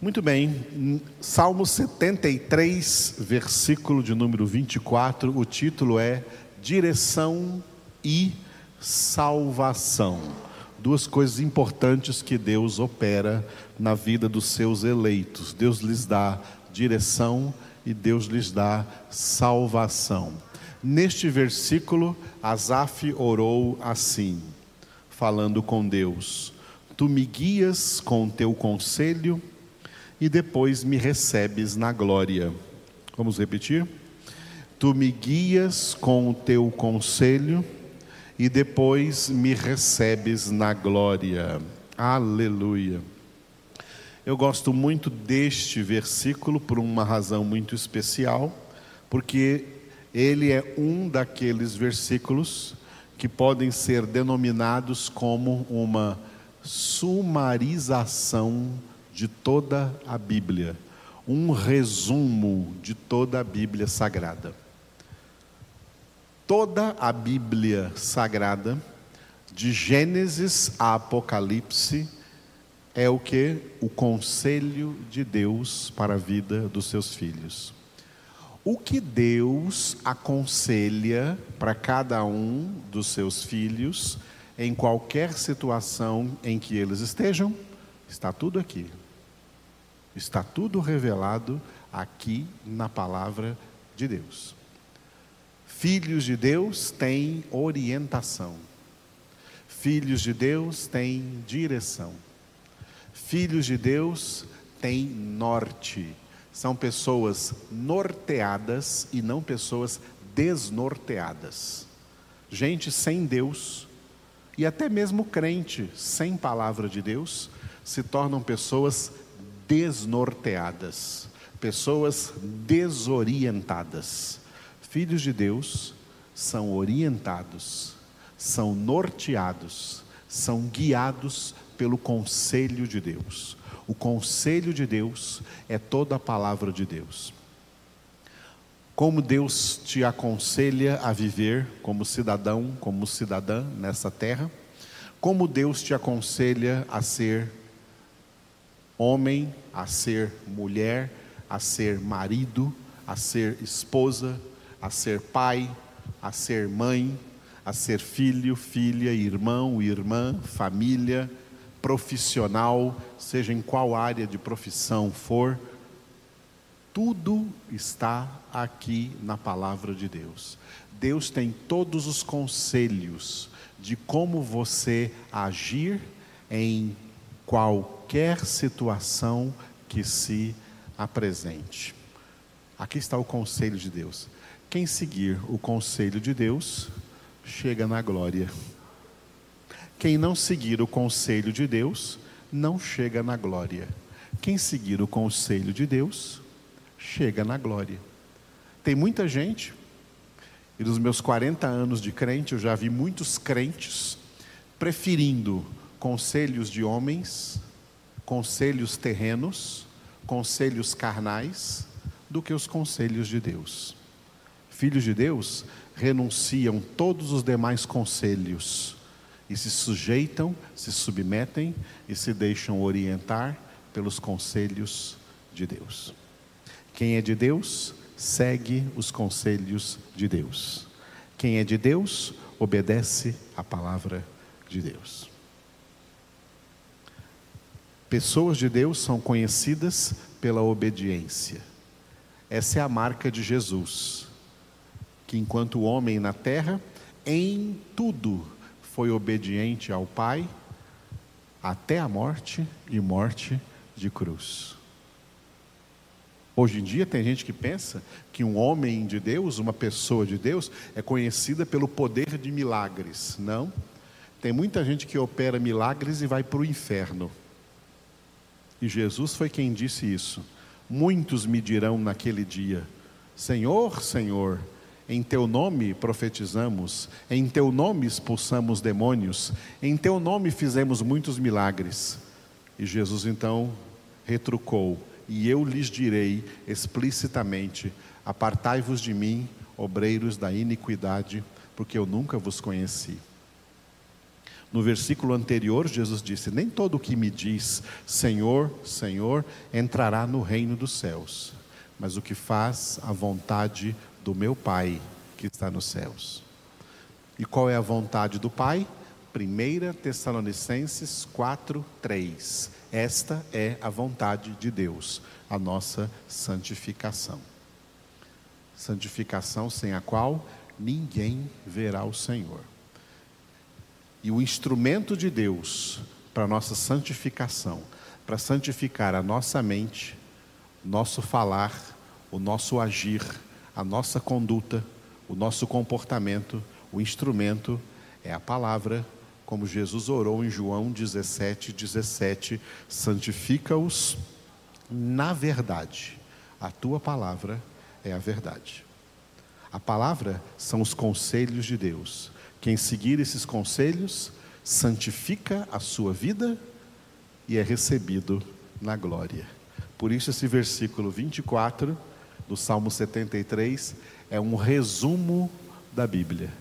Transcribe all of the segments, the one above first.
Muito bem, Salmo 73, versículo de número 24, o título é Direção e Salvação. Duas coisas importantes que Deus opera na vida dos seus eleitos. Deus lhes dá direção e Deus lhes dá salvação. Neste versículo, Asaf orou assim, falando com Deus: Tu me guias com teu conselho e depois me recebes na glória. Vamos repetir? Tu me guias com o teu conselho e depois me recebes na glória. Aleluia. Eu gosto muito deste versículo por uma razão muito especial, porque ele é um daqueles versículos que podem ser denominados como uma sumarização de toda a Bíblia, um resumo de toda a Bíblia Sagrada. Toda a Bíblia Sagrada, de Gênesis a Apocalipse, é o que? O conselho de Deus para a vida dos seus filhos. O que Deus aconselha para cada um dos seus filhos, em qualquer situação em que eles estejam, está tudo aqui. Está tudo revelado aqui na palavra de Deus. Filhos de Deus têm orientação. Filhos de Deus têm direção. Filhos de Deus têm norte. São pessoas norteadas e não pessoas desnorteadas. Gente sem Deus e até mesmo crente sem palavra de Deus se tornam pessoas desnorteadas, pessoas desorientadas. Filhos de Deus são orientados, são norteados, são guiados pelo conselho de Deus. O conselho de Deus é toda a palavra de Deus. Como Deus te aconselha a viver como cidadão, como cidadã nessa terra, como Deus te aconselha a ser homem, a ser mulher, a ser marido, a ser esposa, a ser pai, a ser mãe, a ser filho, filha, irmão, irmã, família, profissional, seja em qual área de profissão for, tudo está aqui na palavra de Deus. Deus tem todos os conselhos de como você agir em qualquer situação que se apresente. Aqui está o conselho de Deus. Quem seguir o conselho de Deus, chega na glória. Quem não seguir o conselho de Deus, não chega na glória. Quem seguir o conselho de Deus, chega na glória. Tem muita gente, e dos meus 40 anos de crente, eu já vi muitos crentes preferindo conselhos de homens, conselhos terrenos, conselhos carnais, do que os conselhos de Deus. Filhos de Deus renunciam todos os demais conselhos e se sujeitam, se submetem e se deixam orientar pelos conselhos de Deus. Quem é de Deus, segue os conselhos de Deus. Quem é de Deus, obedece a palavra de Deus. Pessoas de Deus são conhecidas pela obediência. Essa é a marca de Jesus, que enquanto homem na terra, em tudo foi obediente ao Pai, até a morte e morte de cruz. Hoje em dia tem gente que pensa que um homem de Deus, uma pessoa de Deus, é conhecida pelo poder de milagres. Não. Tem muita gente que opera milagres e vai para o inferno. E Jesus foi quem disse isso. Muitos me dirão naquele dia: Senhor, Senhor, em teu nome profetizamos, em teu nome expulsamos demônios, em teu nome fizemos muitos milagres. E Jesus então retrucou: E eu lhes direi explicitamente: Apartai-vos de mim, obreiros da iniquidade, porque eu nunca vos conheci. No versículo anterior, Jesus disse: Nem todo o que me diz Senhor, Senhor entrará no reino dos céus, mas o que faz a vontade do meu Pai que está nos céus. E qual é a vontade do Pai? 1 Tessalonicenses 4, 3. Esta é a vontade de Deus, a nossa santificação. Santificação sem a qual ninguém verá o Senhor. E o instrumento de Deus para nossa santificação, para santificar a nossa mente, nosso falar, o nosso agir, a nossa conduta, o nosso comportamento, o instrumento é a palavra, como Jesus orou em João 17, 17: santifica-os na verdade. A tua palavra é a verdade. A palavra são os conselhos de Deus. Quem seguir esses conselhos santifica a sua vida e é recebido na glória. Por isso, esse versículo 24 do Salmo 73 é um resumo da Bíblia.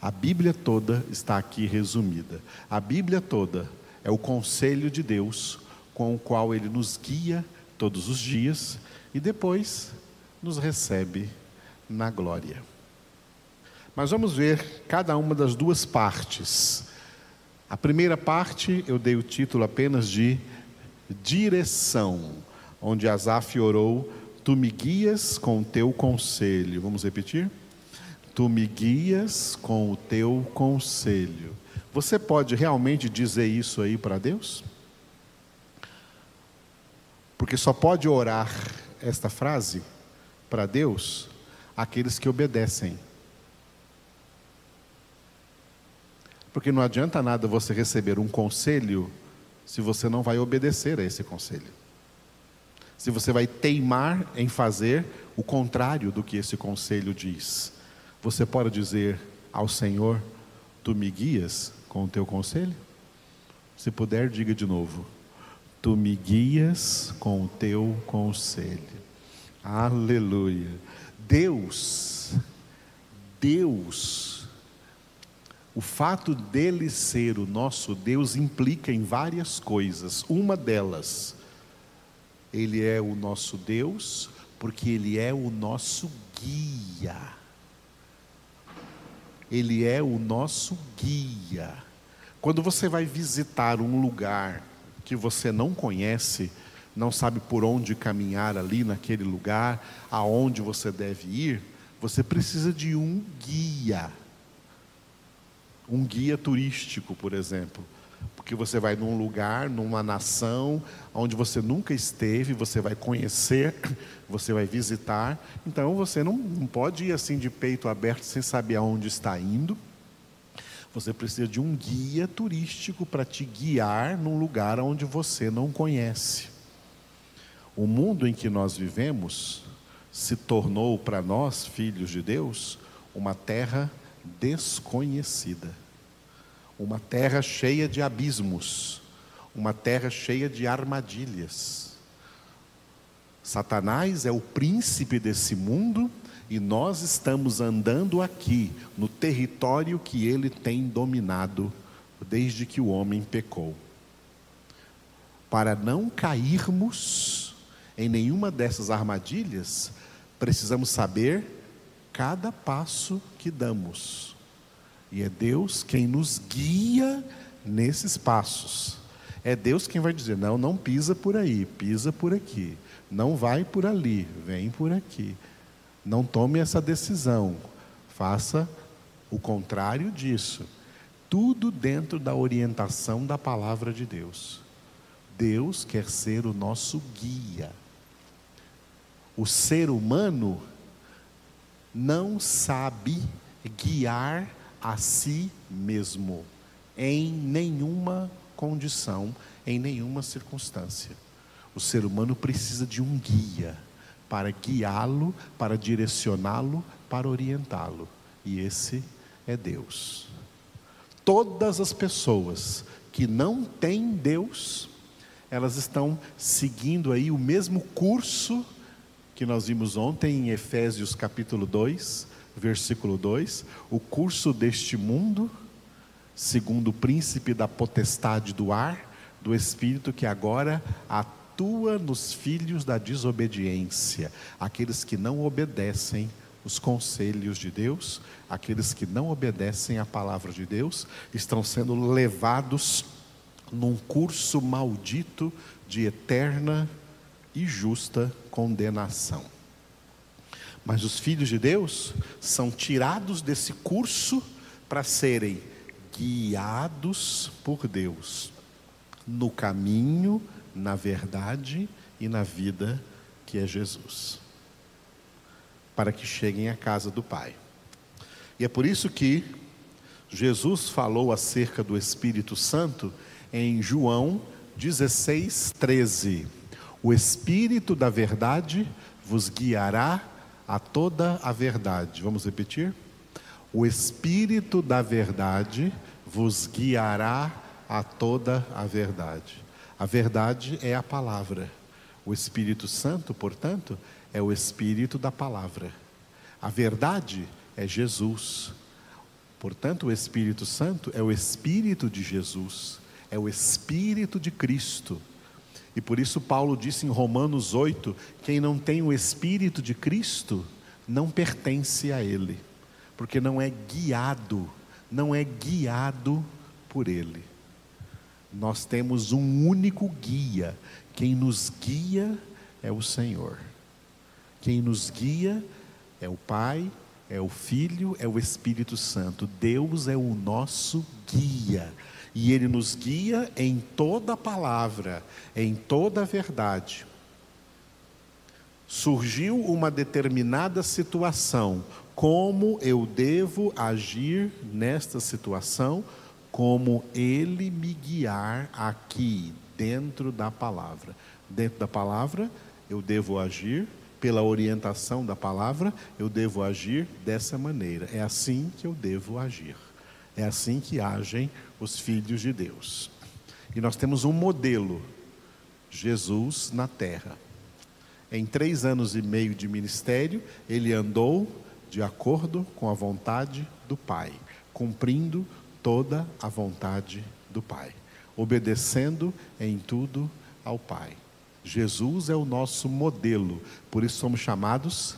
A Bíblia toda está aqui resumida. A Bíblia toda é o conselho de Deus com o qual ele nos guia todos os dias e depois nos recebe na glória. Mas vamos ver cada uma das duas partes. A primeira parte eu dei o título apenas de direção, onde Asaf orou: Tu me guias com o teu conselho. Vamos repetir? Tu me guias com o teu conselho. Você pode realmente dizer isso aí para Deus? Porque só pode orar esta frase para Deus aqueles que obedecem. Porque não adianta nada você receber um conselho se você não vai obedecer a esse conselho. Se você vai teimar em fazer o contrário do que esse conselho diz. Você pode dizer ao Senhor: Tu me guias com o teu conselho? Se puder, diga de novo: Tu me guias com o teu conselho. Aleluia. Deus, Deus, o fato dele ser o nosso Deus implica em várias coisas. Uma delas, ele é o nosso Deus, porque ele é o nosso guia. Ele é o nosso guia. Quando você vai visitar um lugar que você não conhece, não sabe por onde caminhar ali naquele lugar, aonde você deve ir, você precisa de um guia. Um guia turístico, por exemplo. Porque você vai num lugar, numa nação, onde você nunca esteve, você vai conhecer, você vai visitar. Então você não, não pode ir assim de peito aberto sem saber aonde está indo. Você precisa de um guia turístico para te guiar num lugar onde você não conhece. O mundo em que nós vivemos se tornou para nós, filhos de Deus, uma terra desconhecida, uma terra cheia de abismos, uma terra cheia de armadilhas. Satanás é o príncipe desse mundo e nós estamos andando aqui no território que ele tem dominado desde que o homem pecou. Para não cairmos em nenhuma dessas armadilhas, precisamos saber cada passo que damos. E é Deus quem nos guia nesses passos. É Deus quem vai dizer: não, não pisa por aí, pisa por aqui. Não vai por ali, vem por aqui. Não tome essa decisão, faça o contrário disso. Tudo dentro da orientação da palavra de Deus. Deus quer ser o nosso guia o ser humano não sabe guiar a si mesmo em nenhuma condição, em nenhuma circunstância. O ser humano precisa de um guia para guiá-lo, para direcioná-lo, para orientá-lo. E esse é Deus. Todas as pessoas que não têm Deus, elas estão seguindo aí o mesmo curso que nós vimos ontem em Efésios capítulo 2, versículo 2, o curso deste mundo segundo o príncipe da potestade do ar, do espírito que agora atua nos filhos da desobediência, aqueles que não obedecem os conselhos de Deus, aqueles que não obedecem à palavra de Deus, estão sendo levados num curso maldito de eterna e justa condenação. Mas os filhos de Deus são tirados desse curso para serem guiados por Deus no caminho, na verdade e na vida que é Jesus para que cheguem à casa do Pai. E é por isso que Jesus falou acerca do Espírito Santo em João 16, 13. O Espírito da Verdade vos guiará a toda a verdade. Vamos repetir? O Espírito da Verdade vos guiará a toda a verdade. A verdade é a palavra. O Espírito Santo, portanto, é o Espírito da palavra. A verdade é Jesus. Portanto, o Espírito Santo é o Espírito de Jesus, é o Espírito de Cristo. E por isso Paulo disse em Romanos 8: quem não tem o Espírito de Cristo não pertence a Ele, porque não é guiado, não é guiado por Ele. Nós temos um único guia, quem nos guia é o Senhor. Quem nos guia é o Pai, é o Filho, é o Espírito Santo. Deus é o nosso guia. E Ele nos guia em toda a palavra, em toda a verdade. Surgiu uma determinada situação, como eu devo agir nesta situação, como Ele me guiar aqui, dentro da palavra. Dentro da palavra, eu devo agir pela orientação da palavra, eu devo agir dessa maneira. É assim que eu devo agir. É assim que agem os filhos de Deus. E nós temos um modelo, Jesus na terra. Em três anos e meio de ministério, ele andou de acordo com a vontade do Pai, cumprindo toda a vontade do Pai, obedecendo em tudo ao Pai. Jesus é o nosso modelo, por isso somos chamados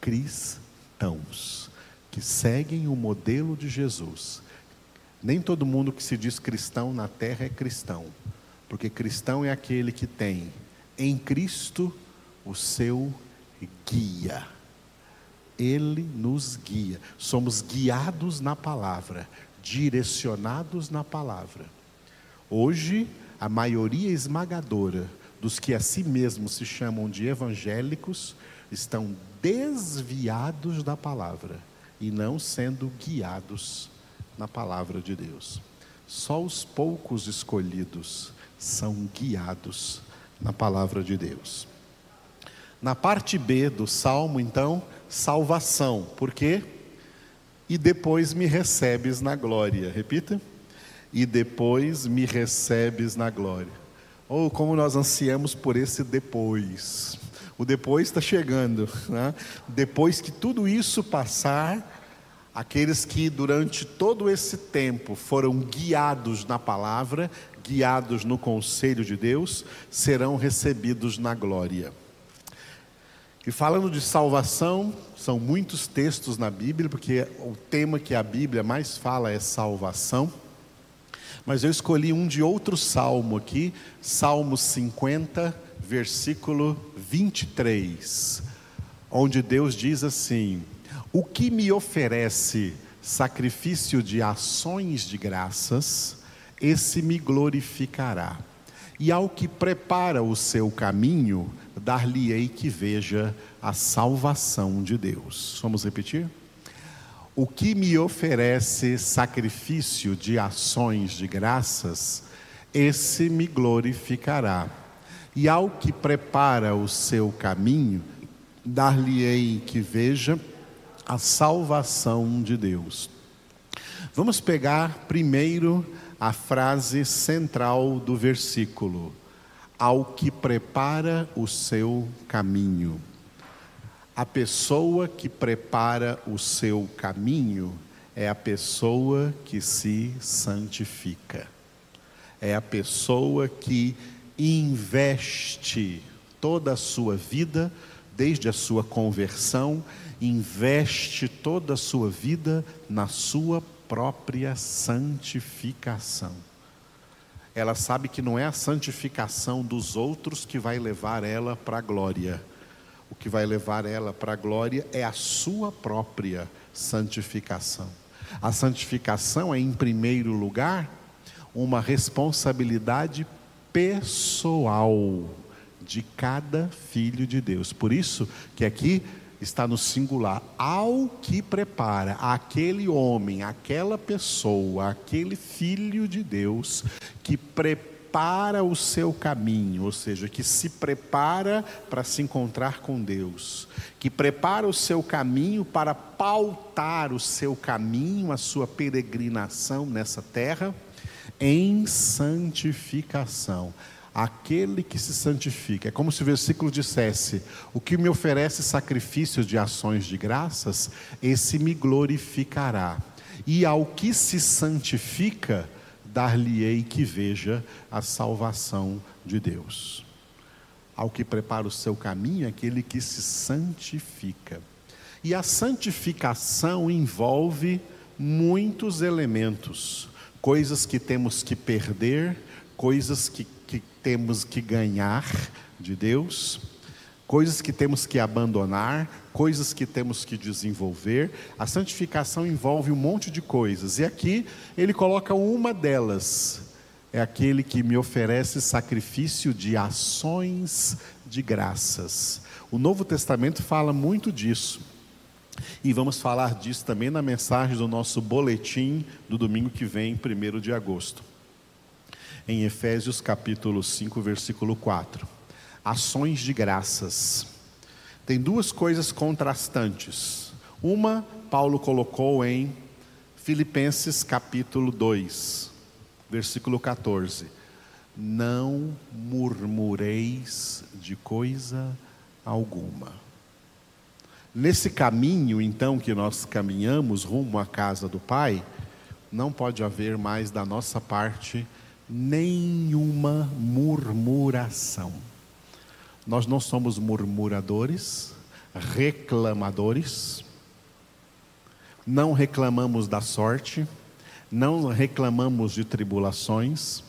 cristãos, que seguem o modelo de Jesus. Nem todo mundo que se diz cristão na terra é cristão, porque cristão é aquele que tem em Cristo o seu guia. Ele nos guia. Somos guiados na palavra, direcionados na palavra. Hoje, a maioria esmagadora dos que a si mesmos se chamam de evangélicos estão desviados da palavra e não sendo guiados na palavra de Deus. Só os poucos escolhidos são guiados na palavra de Deus. Na parte B do salmo, então, salvação, por quê? E depois me recebes na glória. Repita. E depois me recebes na glória. Ou oh, como nós ansiamos por esse depois. O depois está chegando. Né? Depois que tudo isso passar, aqueles que durante todo esse tempo foram guiados na palavra, guiados no conselho de Deus, serão recebidos na glória. E falando de salvação, são muitos textos na Bíblia, porque o tema que a Bíblia mais fala é salvação. Mas eu escolhi um de outro salmo aqui, Salmo 50, versículo 23, onde Deus diz assim: O que me oferece sacrifício de ações de graças, esse me glorificará. E ao que prepara o seu caminho, dar-lhe-ei que veja a salvação de Deus. Vamos repetir? O que me oferece sacrifício de ações de graças, esse me glorificará. E ao que prepara o seu caminho, dar-lhe-ei que veja a salvação de Deus. Vamos pegar primeiro a frase central do versículo: ao que prepara o seu caminho. A pessoa que prepara o seu caminho é a pessoa que se santifica, é a pessoa que investe toda a sua vida, desde a sua conversão, investe toda a sua vida na sua própria santificação. Ela sabe que não é a santificação dos outros que vai levar ela para a glória. O que vai levar ela para a glória é a sua própria santificação. A santificação é, em primeiro lugar, uma responsabilidade pessoal de cada filho de Deus. Por isso que aqui está no singular, ao que prepara aquele homem, aquela pessoa, aquele filho de Deus que prepara o seu caminho, ou seja, que se prepara para se encontrar com Deus, que prepara o seu caminho para pautar o seu caminho, a sua peregrinação nessa terra em santificação aquele que se santifica. É como se o versículo dissesse: O que me oferece sacrifícios de ações de graças, esse me glorificará. E ao que se santifica, dar-lhe-ei que veja a salvação de Deus. Ao que prepara o seu caminho, aquele que se santifica. E a santificação envolve muitos elementos, coisas que temos que perder, coisas que que temos que ganhar de Deus, coisas que temos que abandonar, coisas que temos que desenvolver. A santificação envolve um monte de coisas, e aqui ele coloca uma delas. É aquele que me oferece sacrifício de ações de graças. O Novo Testamento fala muito disso. E vamos falar disso também na mensagem do nosso boletim do domingo que vem, 1 de agosto em Efésios capítulo 5, versículo 4. Ações de graças. Tem duas coisas contrastantes. Uma, Paulo colocou em Filipenses capítulo 2, versículo 14. Não murmureis de coisa alguma. Nesse caminho, então, que nós caminhamos rumo à casa do Pai, não pode haver mais da nossa parte nenhuma murmuração. Nós não somos murmuradores, reclamadores, não reclamamos da sorte, não reclamamos de tribulações,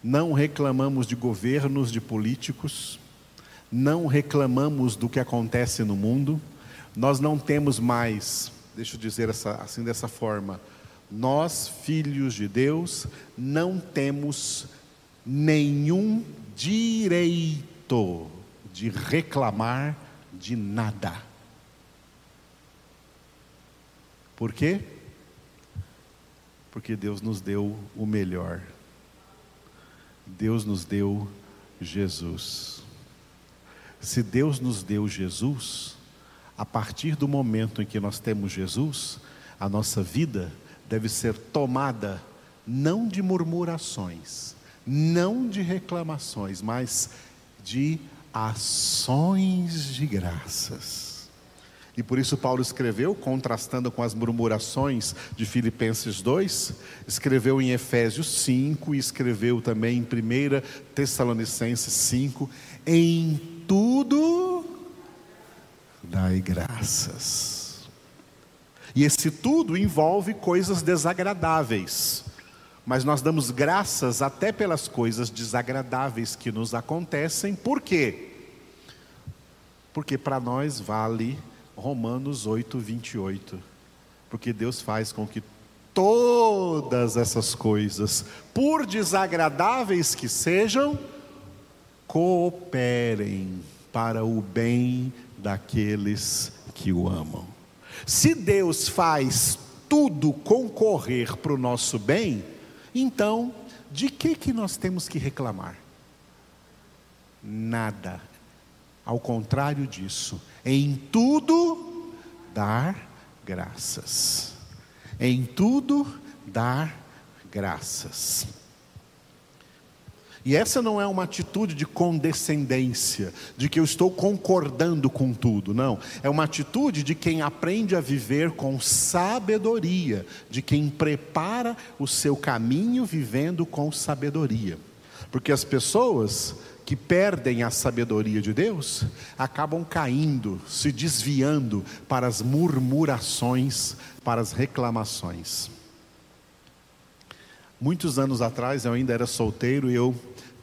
não reclamamos de governos, de políticos, não reclamamos do que acontece no mundo, nós não temos mais, deixa eu dizer assim dessa forma, nós, filhos de Deus, não temos nenhum direito de reclamar de nada. Por quê? Porque Deus nos deu o melhor. Deus nos deu Jesus. Se Deus nos deu Jesus, a partir do momento em que nós temos Jesus, a nossa vida deve ser tomada não de murmurações, não de reclamações, mas de ações de graças. E por isso Paulo escreveu, contrastando com as murmurações de Filipenses 2, escreveu em Efésios 5 e escreveu também em 1 Tessalonicenses 5, em tudo dai graças. E esse tudo envolve coisas desagradáveis. Mas nós damos graças até pelas coisas desagradáveis que nos acontecem. Por quê? Porque para nós vale Romanos 8, 28. Porque Deus faz com que todas essas coisas, por desagradáveis que sejam, cooperem para o bem daqueles que o amam. Se Deus faz tudo concorrer para o nosso bem, então de que que nós temos que reclamar? Nada. Ao contrário disso, em tudo dar graças. Em tudo dar graças. E essa não é uma atitude de condescendência, de que eu estou concordando com tudo, não. É uma atitude de quem aprende a viver com sabedoria, de quem prepara o seu caminho vivendo com sabedoria. Porque as pessoas que perdem a sabedoria de Deus acabam caindo, se desviando para as murmurações, para as reclamações. Muitos anos atrás, eu ainda era solteiro e eu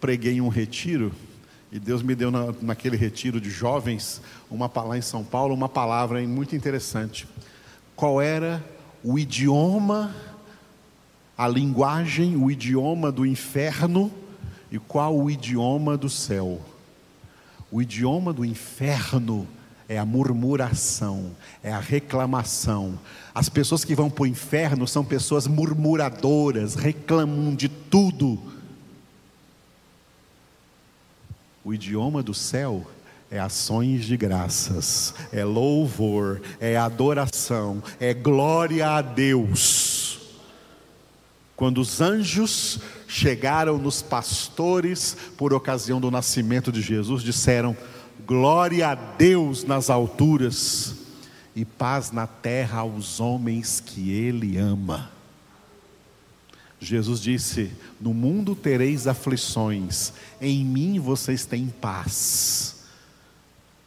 preguei um retiro, e Deus me deu na, naquele retiro de jovens, uma palavra em São Paulo, uma palavra muito interessante. Qual era o idioma, a linguagem, o idioma do inferno e qual o idioma do céu? O idioma do inferno é a murmuração, é a reclamação. As pessoas que vão para o inferno são pessoas murmuradoras, reclamam de tudo. O idioma do céu é ações de graças, é louvor, é adoração, é glória a Deus. Quando os anjos chegaram nos pastores por ocasião do nascimento de Jesus, disseram: Glória a Deus nas alturas e paz na terra aos homens que Ele ama. Jesus disse: No mundo tereis aflições, em mim vocês têm paz.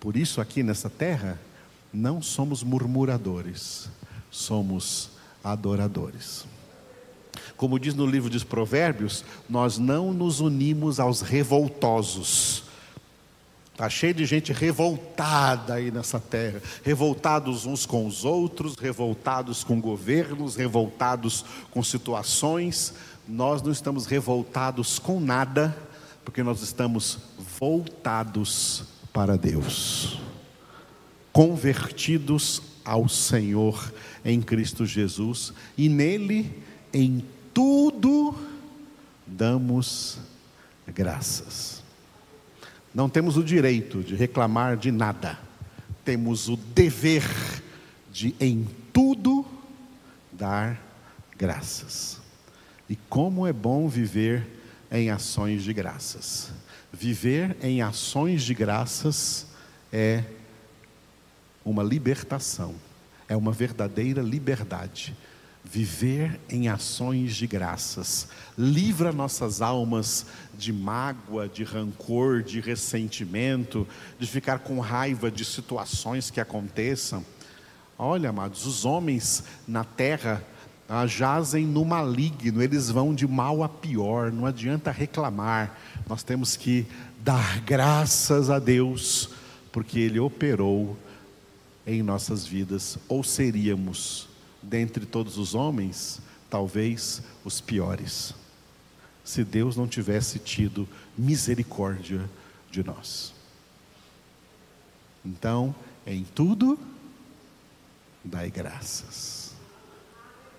Por isso, aqui nessa terra, não somos murmuradores, somos adoradores. Como diz no livro dos Provérbios, nós não nos unimos aos revoltosos, Está cheio de gente revoltada aí nessa terra, revoltados uns com os outros, revoltados com governos, revoltados com situações. Nós não estamos revoltados com nada, porque nós estamos voltados para Deus, convertidos ao Senhor em Cristo Jesus, e nele, em tudo, damos graças. Não temos o direito de reclamar de nada, temos o dever de, em tudo, dar graças. E como é bom viver em ações de graças. Viver em ações de graças é uma libertação, é uma verdadeira liberdade viver em ações de graças. Livra nossas almas de mágoa, de rancor, de ressentimento, de ficar com raiva de situações que aconteçam. Olha, amados, os homens na terra ah, jazem no maligno, eles vão de mal a pior, não adianta reclamar, nós temos que dar graças a Deus, porque Ele operou em nossas vidas, ou seríamos dentre todos os homens, talvez os piores, se Deus não tivesse tido misericórdia de nós. Então, em tudo, dai graças.